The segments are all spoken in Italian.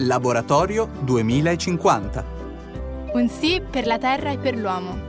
Laboratorio 2050. Un sì per la Terra e per l'uomo.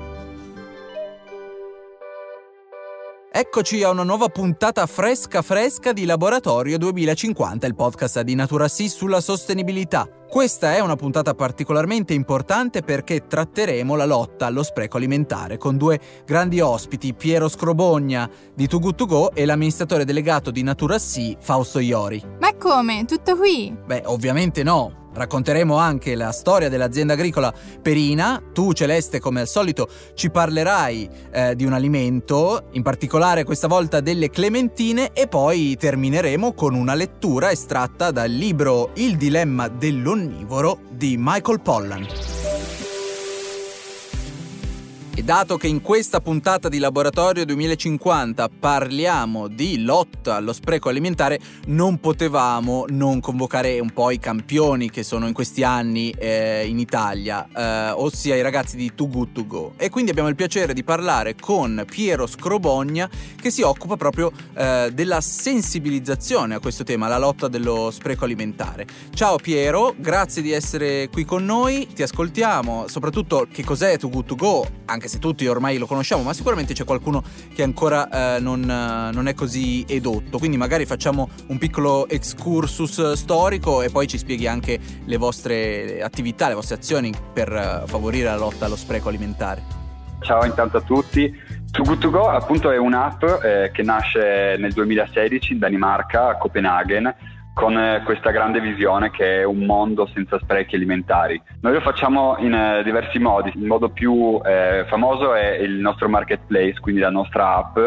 Eccoci a una nuova puntata fresca fresca di Laboratorio 2050, il podcast di Natura Sì sulla sostenibilità. Questa è una puntata particolarmente importante perché tratteremo la lotta allo spreco alimentare con due grandi ospiti, Piero Scrobogna di Too Good To Go e l'amministratore delegato di Natura Sì, Fausto Iori. Come? Tutto qui? Beh, ovviamente no. Racconteremo anche la storia dell'azienda agricola Perina. Tu, Celeste, come al solito, ci parlerai eh, di un alimento, in particolare questa volta delle clementine, e poi termineremo con una lettura estratta dal libro Il dilemma dell'onnivoro di Michael Pollan. E dato che in questa puntata di Laboratorio 2050 parliamo di lotta allo spreco alimentare, non potevamo non convocare un po' i campioni che sono in questi anni eh, in Italia, eh, ossia i ragazzi di Too Good To Go. E quindi abbiamo il piacere di parlare con Piero Scrobogna che si occupa proprio eh, della sensibilizzazione a questo tema, la lotta dello spreco alimentare. Ciao Piero, grazie di essere qui con noi, ti ascoltiamo, soprattutto che cos'è Too Good To Go, anche se tutti ormai lo conosciamo, ma sicuramente c'è qualcuno che ancora eh, non, eh, non, è così edotto. Quindi magari facciamo un piccolo excursus storico e poi ci spieghi anche le vostre attività, le vostre azioni per eh, favorire la lotta allo spreco alimentare. Ciao intanto a tutti. Too Good To Go appunto è un'app eh, che nasce nel 2016 in Danimarca, a Copenaghen, con eh, questa grande visione che è un mondo senza sprechi alimentari. Noi lo facciamo in eh, diversi modi, il modo più eh, famoso è il nostro marketplace, quindi la nostra app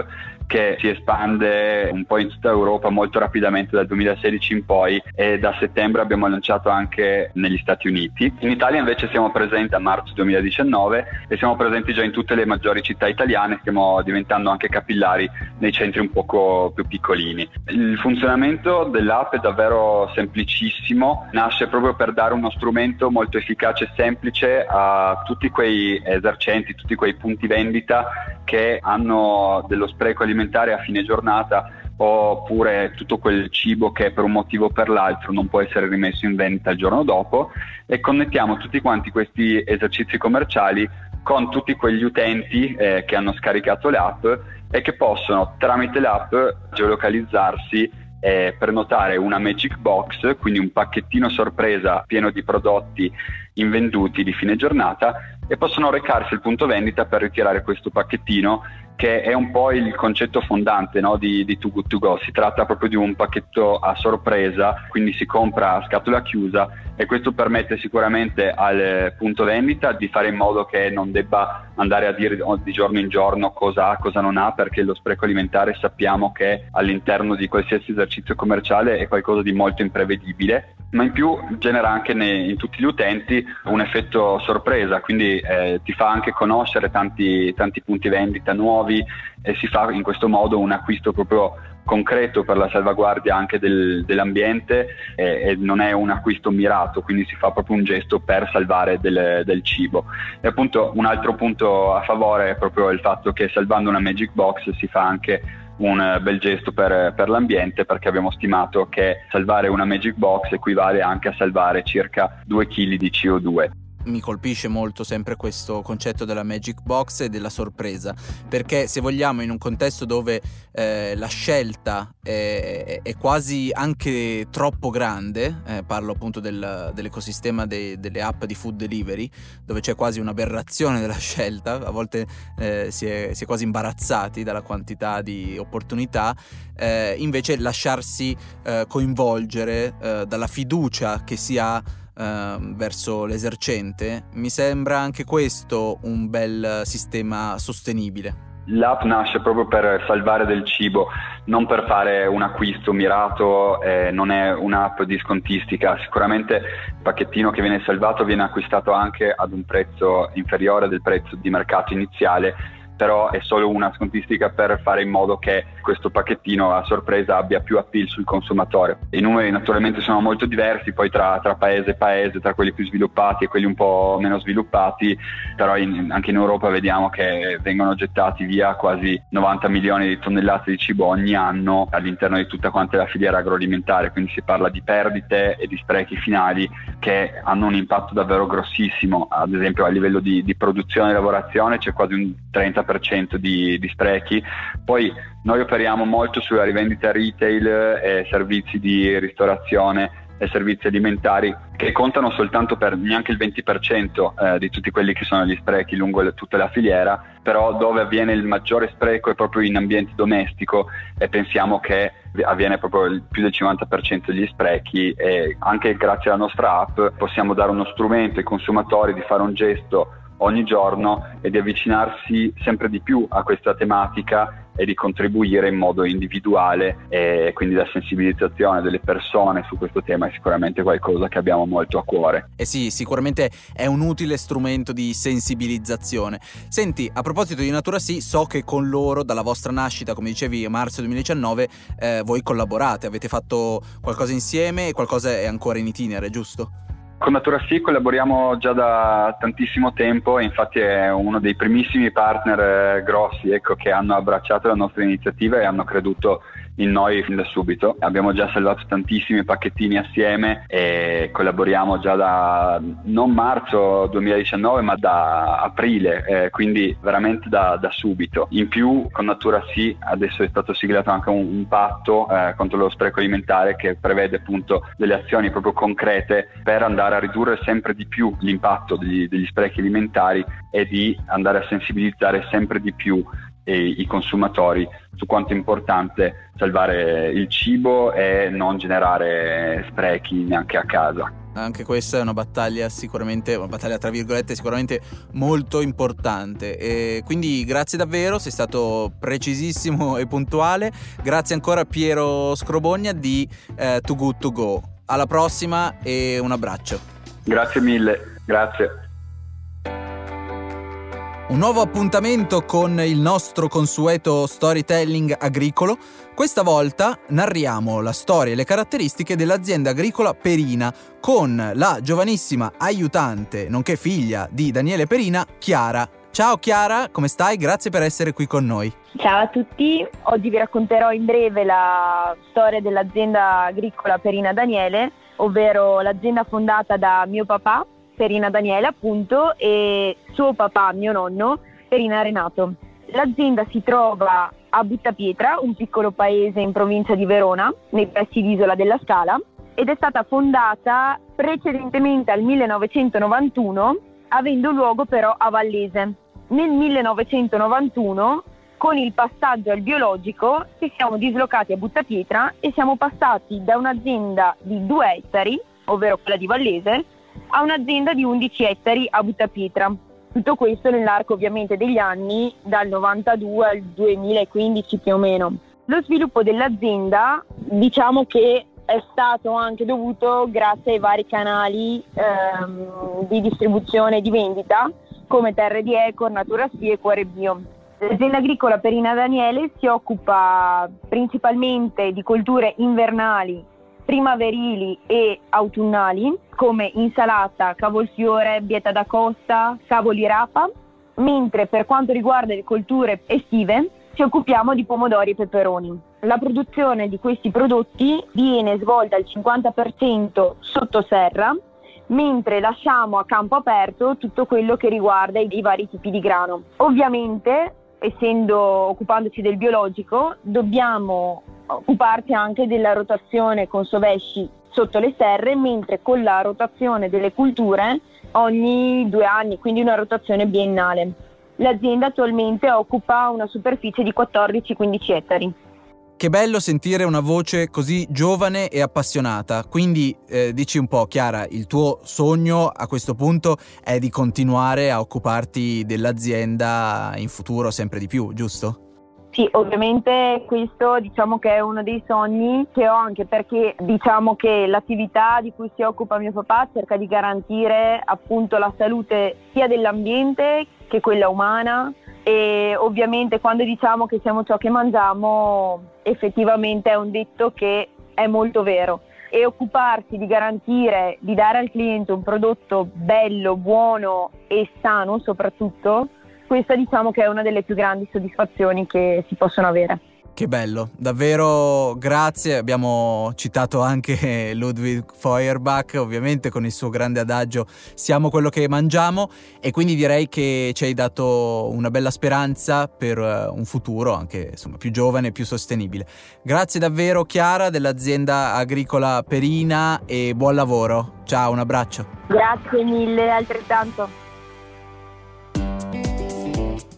che si espande un po' in tutta Europa molto rapidamente dal 2016 in poi e da settembre abbiamo lanciato anche negli Stati Uniti. In Italia invece siamo presenti a marzo 2019 e siamo presenti già in tutte le maggiori città italiane, stiamo diventando anche capillari nei centri un poco più piccolini. Il funzionamento dell'app è davvero semplicissimo, nasce proprio per dare uno strumento molto efficace e semplice a tutti quei esercenti, tutti quei punti vendita che hanno dello spreco alimentare alimentare a fine giornata oppure tutto quel cibo che per un motivo o per l'altro non può essere rimesso in vendita il giorno dopo e connettiamo tutti quanti questi esercizi commerciali con tutti quegli utenti eh, che hanno scaricato l'app e che possono tramite l'app geolocalizzarsi e prenotare una Magic Box, quindi un pacchettino sorpresa pieno di prodotti invenduti di fine giornata e possono recarsi al punto vendita per ritirare questo pacchettino che è un po' il concetto fondante no, di, di Too Good To Go. Si tratta proprio di un pacchetto a sorpresa, quindi si compra a scatola chiusa e questo permette sicuramente al punto vendita di fare in modo che non debba andare a dire di giorno in giorno cosa ha, cosa non ha, perché lo spreco alimentare sappiamo che all'interno di qualsiasi esercizio commerciale è qualcosa di molto imprevedibile, ma in più genera anche nei, in tutti gli utenti un effetto sorpresa, quindi eh, ti fa anche conoscere tanti, tanti punti vendita nuovi e si fa in questo modo un acquisto proprio concreto per la salvaguardia anche del, dell'ambiente e, e, non è un acquisto mirato, quindi si fa proprio un gesto per salvare del, del, cibo. E appunto un altro punto a favore è proprio il fatto che salvando una Magic Box si fa anche un bel gesto per, per l'ambiente perché abbiamo stimato che salvare una Magic Box equivale anche a salvare circa 2 kg di CO2 mi colpisce molto sempre questo concetto della magic box e della sorpresa, perché se vogliamo in un contesto dove eh, la scelta è, è, quasi anche troppo grande, eh, parlo appunto del, dell'ecosistema dei, delle app di food delivery, dove c'è quasi un'aberrazione della scelta, a volte eh, si, è, si, è, quasi imbarazzati dalla quantità di opportunità, eh, invece lasciarsi eh, coinvolgere eh, dalla fiducia che si ha eh, verso l'esercente, mi sembra anche questo un bel sistema sostenibile. L'app nasce proprio per salvare del cibo, non per fare un acquisto mirato, eh, non è un'app di scontistica. Sicuramente il pacchettino che viene salvato viene acquistato anche ad un prezzo inferiore del prezzo di mercato iniziale però è solo una scontistica per fare in modo che questo pacchettino a sorpresa abbia più appeal sul consumatore. I numeri naturalmente sono molto diversi poi tra, tra paese e paese, tra quelli più sviluppati e quelli un po' meno sviluppati, però in, anche in Europa vediamo che vengono gettati via quasi 90 milioni di tonnellate di cibo ogni anno all'interno di tutta quanta la filiera agroalimentare, quindi si parla di perdite e di sprechi finali che hanno un impatto davvero grossissimo, ad esempio a livello di, di produzione e lavorazione c'è quasi un 30% di, di sprechi, poi noi operiamo molto sulla rivendita retail e servizi di ristorazione e servizi alimentari che contano soltanto per neanche il 20% eh, di tutti quelli che sono gli sprechi lungo le, tutta la filiera, però dove avviene il maggiore spreco è proprio in ambiente domestico e pensiamo che avviene proprio più del 50% degli sprechi e anche grazie alla nostra app possiamo dare uno strumento ai consumatori di fare un gesto ogni giorno e di avvicinarsi sempre di più a questa tematica e di contribuire in modo individuale e quindi la sensibilizzazione delle persone su questo tema è sicuramente qualcosa che abbiamo molto a cuore. Eh sì, sicuramente è un utile strumento di sensibilizzazione. Senti, a proposito di Natura Sì, so che con loro dalla vostra nascita, come dicevi, a marzo 2019, eh, voi collaborate, avete fatto qualcosa insieme e qualcosa è ancora in itinere, giusto? Con Natura Sì collaboriamo già da tantissimo tempo e infatti è uno dei primissimi partner eh, grossi ecco, che hanno abbracciato la nostra iniziativa e hanno creduto in noi fin da subito. Abbiamo già salvato tantissimi pacchettini assieme e collaboriamo già da non marzo 2019 ma da aprile, eh, quindi veramente da, da, subito. In più con Natura Sì adesso è stato siglato anche un, un patto eh, contro lo spreco alimentare che prevede appunto delle azioni proprio concrete per andare a ridurre sempre di più l'impatto degli, degli sprechi alimentari e di andare a sensibilizzare sempre di più i consumatori su quanto è importante salvare il cibo e non generare sprechi neanche a casa. Anche questa è una battaglia sicuramente, una battaglia tra virgolette sicuramente molto importante. E quindi grazie davvero, sei stato precisissimo e puntuale. Grazie ancora a Piero Scrobogna di eh, Too Good To Go. Alla prossima e un abbraccio. Grazie mille, grazie. Un nuovo appuntamento con il nostro consueto storytelling agricolo. Questa volta narriamo la storia e le caratteristiche dell'azienda agricola Perina con la giovanissima aiutante, nonché figlia di Daniele Perina, Chiara. Ciao Chiara, come stai? Grazie per essere qui con noi. Ciao a tutti, oggi vi racconterò in breve la storia dell'azienda agricola Perina Daniele, ovvero l'azienda fondata da mio papà Perina Daniele appunto e suo papà, mio nonno, Perina Renato. L'azienda si trova a Buttapietra, un piccolo paese in provincia di Verona, nei pressi di Isola della Scala, ed è stata fondata precedentemente al 1991, avendo luogo però a Vallese. Nel 1991, con il passaggio al biologico, ci siamo dislocati a Buttapietra e siamo passati da un'azienda di 2 ettari, ovvero quella di Vallese, a un'azienda di 11 ettari a Buttapietra. Tutto questo nell'arco ovviamente degli anni dal 92 al 2015 più o meno. Lo sviluppo dell'azienda diciamo che è stato anche dovuto grazie ai vari canali ehm, di distribuzione e di vendita come Terre di Ecor, Natura Sì e Cuore Bio. L'azienda agricola Perina Daniele si occupa principalmente di colture invernali primaverili e autunnali come insalata, cavolfiore, bieta da costa, cavoli rapa, mentre per quanto riguarda le colture estive ci occupiamo di pomodori e peperoni. La produzione di questi prodotti viene svolta al 50% sotto serra, mentre lasciamo a campo aperto tutto quello che riguarda i, vari tipi di grano. Ovviamente, essendo occupandoci del biologico, dobbiamo occuparsi anche della rotazione con sovesci sotto le serre, mentre con la rotazione delle culture ogni due anni, quindi una rotazione biennale. L'azienda attualmente occupa una superficie di 14-15 ettari. Che bello sentire una voce così giovane e appassionata. Quindi eh, dici un po', Chiara, il tuo sogno a questo punto è di continuare a occuparti dell'azienda in futuro sempre di più, giusto? Sì, ovviamente questo diciamo che è uno dei sogni che ho anche perché diciamo che l'attività di cui si occupa mio papà cerca di garantire appunto la salute sia dell'ambiente che quella umana e ovviamente quando diciamo che siamo ciò che mangiamo effettivamente è un detto che è molto vero. E occuparsi di garantire, di dare al cliente un prodotto bello, buono e sano soprattutto, questa diciamo che è una delle più grandi soddisfazioni che si possono avere. Che bello, davvero grazie. Abbiamo citato anche Ludwig Feuerbach, ovviamente con il suo grande adagio siamo quello che mangiamo e quindi direi che ci hai dato una bella speranza per eh, un futuro anche insomma, più giovane e più sostenibile. Grazie davvero Chiara dell'azienda agricola Perina e buon lavoro. Ciao, un abbraccio. Grazie mille, altrettanto.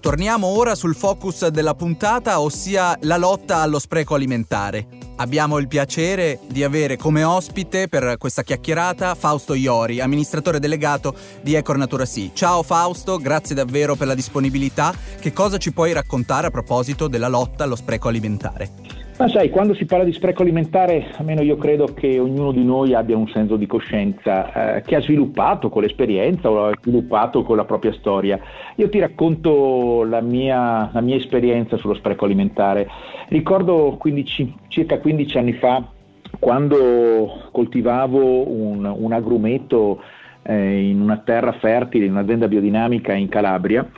Torniamo ora sul focus della puntata, ossia la lotta allo spreco alimentare. Abbiamo il piacere di avere come ospite per questa chiacchierata Fausto Iori, amministratore delegato di Ecor Natura Sì. Ciao Fausto, grazie davvero per la disponibilità. Che cosa ci puoi raccontare a proposito della lotta allo spreco alimentare? Ma sai, quando si parla di spreco alimentare, almeno io credo che ognuno di noi abbia un senso di coscienza eh, che ha sviluppato con l'esperienza o ha sviluppato con la propria storia. Io ti racconto la mia, la mia esperienza sullo spreco alimentare. Ricordo 15, circa 15 anni fa, quando coltivavo un, un agrumeto eh, in una terra fertile, in un'azienda biodinamica in Calabria,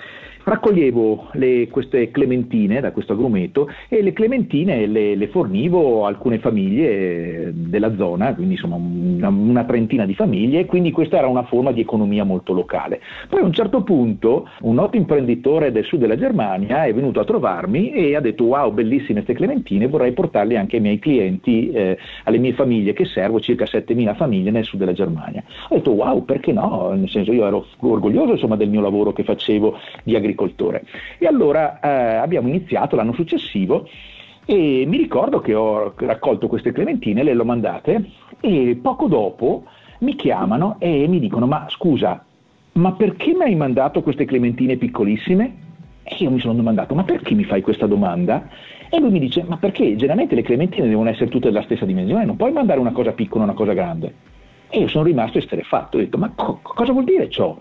raccoglievo le, queste clementine da questo agrumeto e le clementine le, le, fornivo a alcune famiglie della zona, quindi insomma una, una, trentina di famiglie, quindi questa era una forma di economia molto locale. Poi a un certo punto un noto imprenditore del sud della Germania è venuto a trovarmi e ha detto wow, bellissime queste clementine, vorrei portarle anche ai miei clienti, eh, alle mie famiglie che servo, circa 7.000 famiglie nel sud della Germania. Ho detto wow, perché no? Nel senso io ero orgoglioso insomma, del mio lavoro che facevo di agricoltura agricoltore. E allora eh, abbiamo iniziato l'anno successivo e mi ricordo che ho raccolto queste clementine, le ho mandate e poco dopo mi chiamano e mi dicono ma scusa, ma perché mi hai mandato queste clementine piccolissime? E io mi sono domandato ma perché mi fai questa domanda? E lui mi dice ma perché generalmente le clementine devono essere tutte della stessa dimensione, non puoi mandare una cosa piccola e una cosa grande. E io sono rimasto esterefatto, ho detto ma co- cosa vuol dire ciò?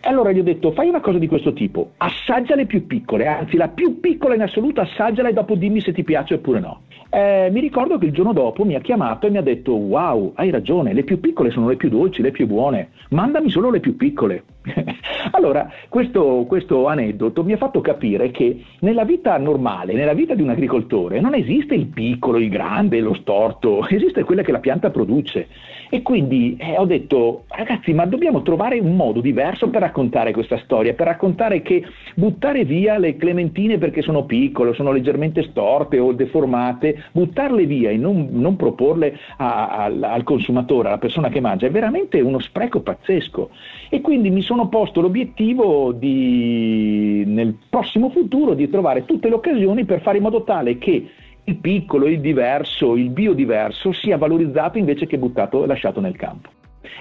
E allora gli ho detto, fai una cosa di questo tipo, assaggia le più piccole, anzi la più piccola in assoluto, assaggiala e dopo dimmi se ti piace oppure no. Eh, mi ricordo che il giorno dopo mi ha chiamato e mi ha detto, wow, hai ragione, le più piccole sono le più dolci, le più buone, mandami solo le più piccole. allora, questo, questo, aneddoto mi ha fatto capire che nella vita normale, nella vita di un agricoltore, non esiste il piccolo, il grande, lo storto, esiste quella che la pianta produce. E quindi eh, ho detto, ragazzi, ma dobbiamo trovare un modo diverso per raccontare questa storia, per raccontare che buttare via le clementine perché sono piccole, sono leggermente storte o deformate, buttarle via e non, non proporle a, a, al consumatore, alla persona che mangia, è veramente uno spreco pazzesco. E quindi mi sono posto l'obiettivo di, nel prossimo futuro di trovare tutte le occasioni per fare in modo tale che il piccolo, il diverso, il biodiverso sia valorizzato invece che buttato e lasciato nel campo.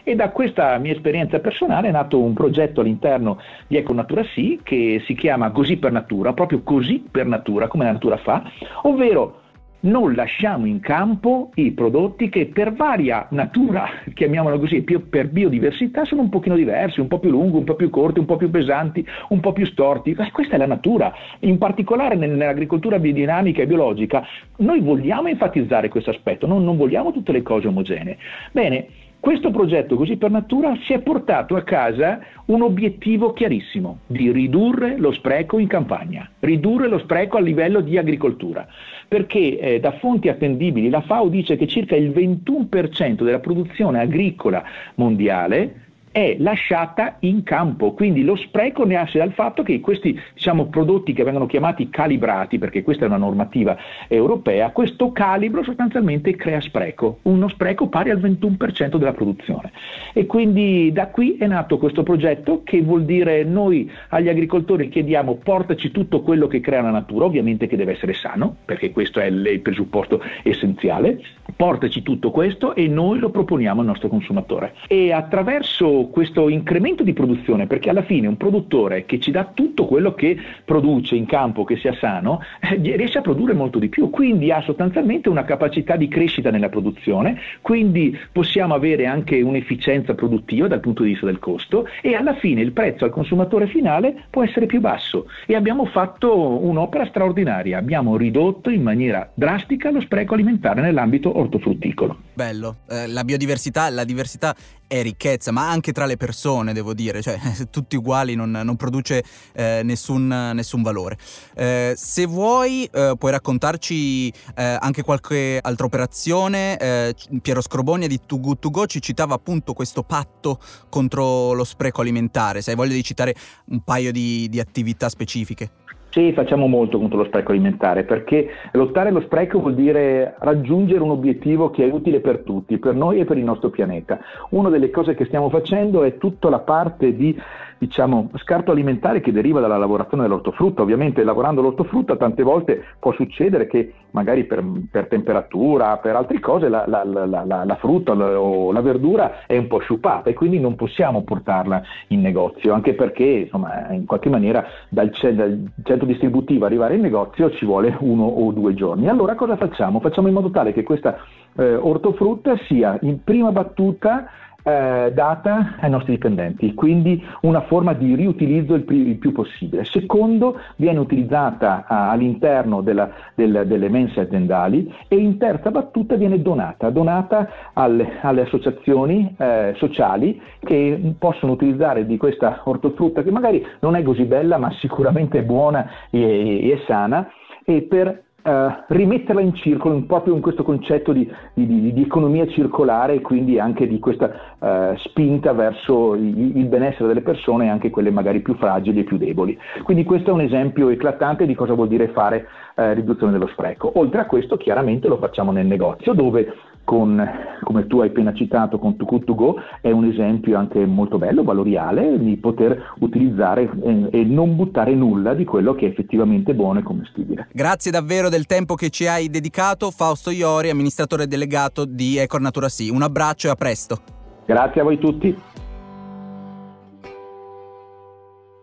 E da questa mia esperienza personale è nato un progetto all'interno di Eco Natura Sì che si chiama Così per Natura, proprio così per natura, come la natura fa, ovvero non lasciamo in campo i prodotti che per varia natura, chiamiamolo così, per biodiversità sono un pochino diversi, un po' più lunghi, un po' più corti, un po' più pesanti, un po' più storti. Eh, questa è la natura. In particolare nell'agricoltura biodinamica e biologica noi vogliamo enfatizzare questo aspetto, non, non vogliamo tutte le cose omogenee. Bene, questo progetto così per natura si è portato a casa un obiettivo chiarissimo, di ridurre lo spreco in campagna, ridurre lo spreco a livello di agricoltura, perché eh, da fonti attendibili la FAO dice che circa il 21% della produzione agricola mondiale è lasciata in campo, quindi lo spreco nasce dal fatto che questi diciamo, prodotti che vengono chiamati calibrati, perché questa è una normativa europea, questo calibro sostanzialmente crea spreco, uno spreco pari al 21% della produzione. E quindi da qui è nato questo progetto che vuol dire noi agli agricoltori chiediamo portaci tutto quello che crea la natura, ovviamente che deve essere sano, perché questo è il presupposto essenziale, portaci tutto questo e noi lo proponiamo al nostro consumatore. E attraverso questo, incremento di produzione, perché alla fine un produttore che ci dà tutto quello che produce in campo, che sia sano, eh, riesce a produrre molto di più, quindi ha sostanzialmente una capacità di crescita nella produzione, quindi possiamo avere anche un'efficienza produttiva dal punto di vista del costo e alla fine il prezzo al consumatore finale può essere più basso. E abbiamo fatto un'opera straordinaria, abbiamo ridotto in maniera drastica lo spreco alimentare nell'ambito ortofrutticolo. Bello, eh, la biodiversità, la diversità è ricchezza, ma anche tra le persone, devo dire, cioè tutti uguali non, non produce eh, nessun, nessun, valore. Eh, se vuoi eh, puoi raccontarci eh, anche qualche altra operazione, eh, Piero Scrobogna di Too Good To Go ci citava appunto questo patto contro lo spreco alimentare, se hai voglia di citare un paio di, di attività specifiche. Sì, facciamo molto contro lo spreco alimentare perché lottare lo spreco vuol dire raggiungere un obiettivo che è utile per tutti, per noi e per il nostro pianeta. Una delle cose che stiamo facendo è tutta la parte di diciamo, scarto alimentare che deriva dalla lavorazione dell'ortofrutta. Ovviamente lavorando l'ortofrutta tante volte può succedere che magari per, per temperatura, per altre cose, la, la, la, la, frutta o la verdura è un po' sciupata e quindi non possiamo portarla in negozio, anche perché insomma, in qualche maniera dal, dal centro distributivo arrivare in negozio ci vuole uno o due giorni. Allora cosa facciamo? Facciamo in modo tale che questa eh, ortofrutta sia in prima battuta eh, data ai nostri dipendenti, quindi una forma di riutilizzo il, più, il più possibile. Secondo, viene utilizzata uh, all'interno della, del, delle mense aziendali e in terza battuta viene donata, donata alle, alle associazioni eh, sociali che possono utilizzare di questa ortofrutta che magari non è così bella ma sicuramente è buona e, e sana e per Uh, rimetterla in circolo proprio in questo concetto di, di, di, economia circolare e quindi anche di questa uh, spinta verso il, il, benessere delle persone, anche quelle magari più fragili e più deboli. Quindi questo è un esempio eclatante di cosa vuol dire fare uh, riduzione dello spreco. Oltre a questo chiaramente lo facciamo nel negozio dove con, come tu hai appena citato, con Too Good To Go, è un esempio anche molto bello, valoriale, di poter utilizzare e, e non buttare nulla di quello che è effettivamente buono e commestibile. Grazie davvero del tempo che ci hai dedicato, Fausto Iori, amministratore delegato di Ecor Natura Sì. Un abbraccio e a presto. Grazie a voi tutti.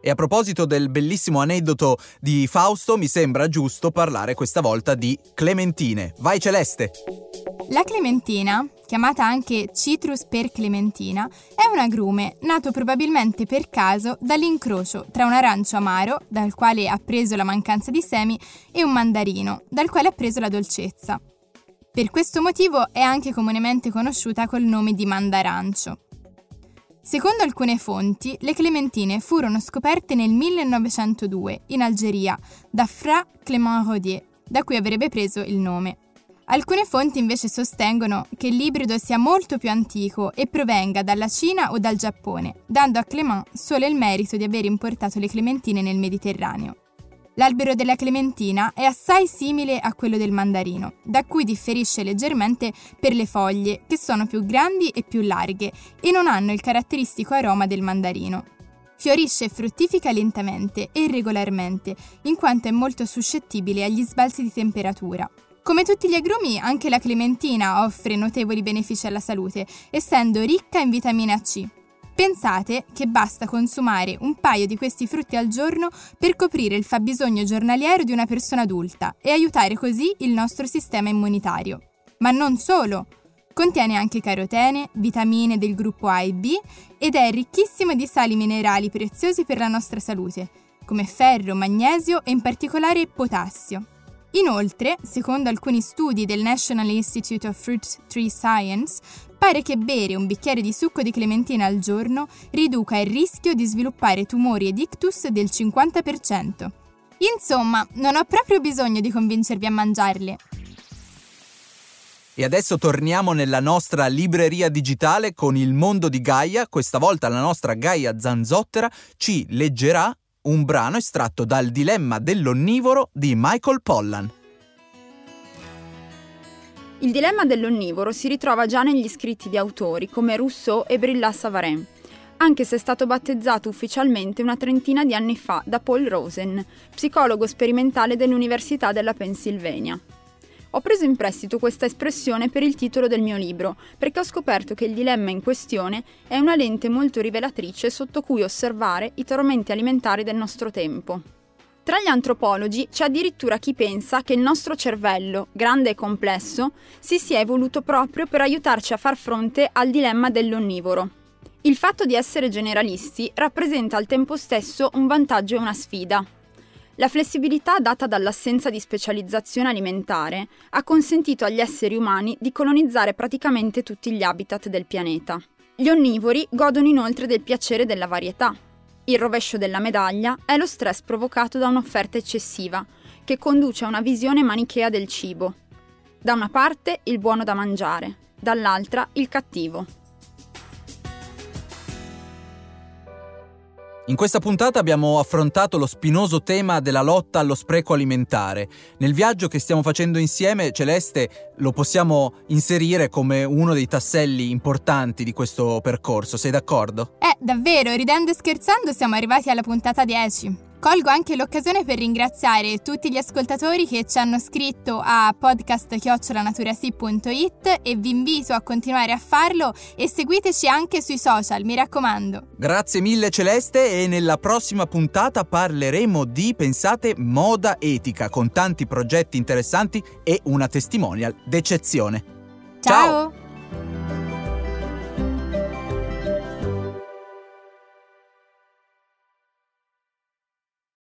E a proposito del bellissimo aneddoto di Fausto, mi sembra giusto parlare questa volta di clementine. Vai Celeste! La clementina, chiamata anche Citrus per clementina, è un agrume nato probabilmente per caso dall'incrocio tra un arancio amaro, dal quale ha preso la mancanza di semi, e un mandarino, dal quale ha preso la dolcezza. Per questo motivo è anche comunemente conosciuta col nome di mandarancio. Secondo alcune fonti, le clementine furono scoperte nel 1902 in Algeria da Fra Clément Rodier, da cui avrebbe preso il nome. Alcune fonti invece sostengono che l'ibrido sia molto più antico e provenga dalla Cina o dal Giappone, dando a Clément solo il merito di aver importato le clementine nel Mediterraneo. L'albero della clementina è assai simile a quello del mandarino, da cui differisce leggermente per le foglie, che sono più grandi e più larghe e non hanno il caratteristico aroma del mandarino. Fiorisce e fruttifica lentamente e irregolarmente, in quanto è molto suscettibile agli sbalzi di temperatura. Come tutti gli agrumi, anche la clementina offre notevoli benefici alla salute, essendo ricca in vitamina C. Pensate che basta consumare un paio di questi frutti al giorno per coprire il fabbisogno giornaliero di una persona adulta e aiutare così il nostro sistema immunitario. Ma non solo! Contiene anche carotene, vitamine del gruppo A e B ed è ricchissimo di sali minerali preziosi per la nostra salute, come ferro, magnesio e in particolare potassio. Inoltre, secondo alcuni studi del National Institute of Fruit Tree Science, pare che bere un bicchiere di succo di clementina al giorno riduca il rischio di sviluppare tumori ed ictus del 50%. Insomma, non ho proprio bisogno di convincervi a mangiarle. E adesso torniamo nella nostra libreria digitale con il mondo di Gaia. Questa volta la nostra Gaia Zanzottera ci leggerà un brano estratto dal Dilemma dell'onnivoro di Michael Pollan. Il dilemma dell'onnivoro si ritrova già negli scritti di autori come Rousseau e Brillat Savarin, anche se è stato battezzato ufficialmente una trentina di anni fa da Paul Rosen, psicologo sperimentale dell'Università della Pennsylvania. Ho preso in prestito questa espressione per il titolo del mio libro, perché ho scoperto che il dilemma in questione è una lente molto rivelatrice sotto cui osservare i tormenti alimentari del nostro tempo. Tra gli antropologi c'è addirittura chi pensa che il nostro cervello, grande e complesso, si sia evoluto proprio per aiutarci a far fronte al dilemma dell'onnivoro. Il fatto di essere generalisti rappresenta al tempo stesso un vantaggio e una sfida. La flessibilità data dall'assenza di specializzazione alimentare ha consentito agli esseri umani di colonizzare praticamente tutti gli habitat del pianeta. Gli onnivori godono inoltre del piacere della varietà. Il rovescio della medaglia è lo stress provocato da un'offerta eccessiva, che conduce a una visione manichea del cibo. Da una parte il buono da mangiare, dall'altra il cattivo. In questa puntata abbiamo affrontato lo spinoso tema della lotta allo spreco alimentare. Nel viaggio che stiamo facendo insieme, Celeste, lo possiamo inserire come uno dei tasselli importanti di questo percorso, sei d'accordo? Eh, davvero, ridendo e scherzando siamo arrivati alla puntata 10. Colgo anche l'occasione per ringraziare tutti gli ascoltatori che ci hanno scritto a podcast.naturasi.it e vi invito a continuare a farlo e seguiteci anche sui social, mi raccomando. Grazie mille Celeste e nella prossima puntata parleremo di, pensate, moda etica con tanti progetti interessanti e una testimonial d'eccezione. Ciao! Ciao.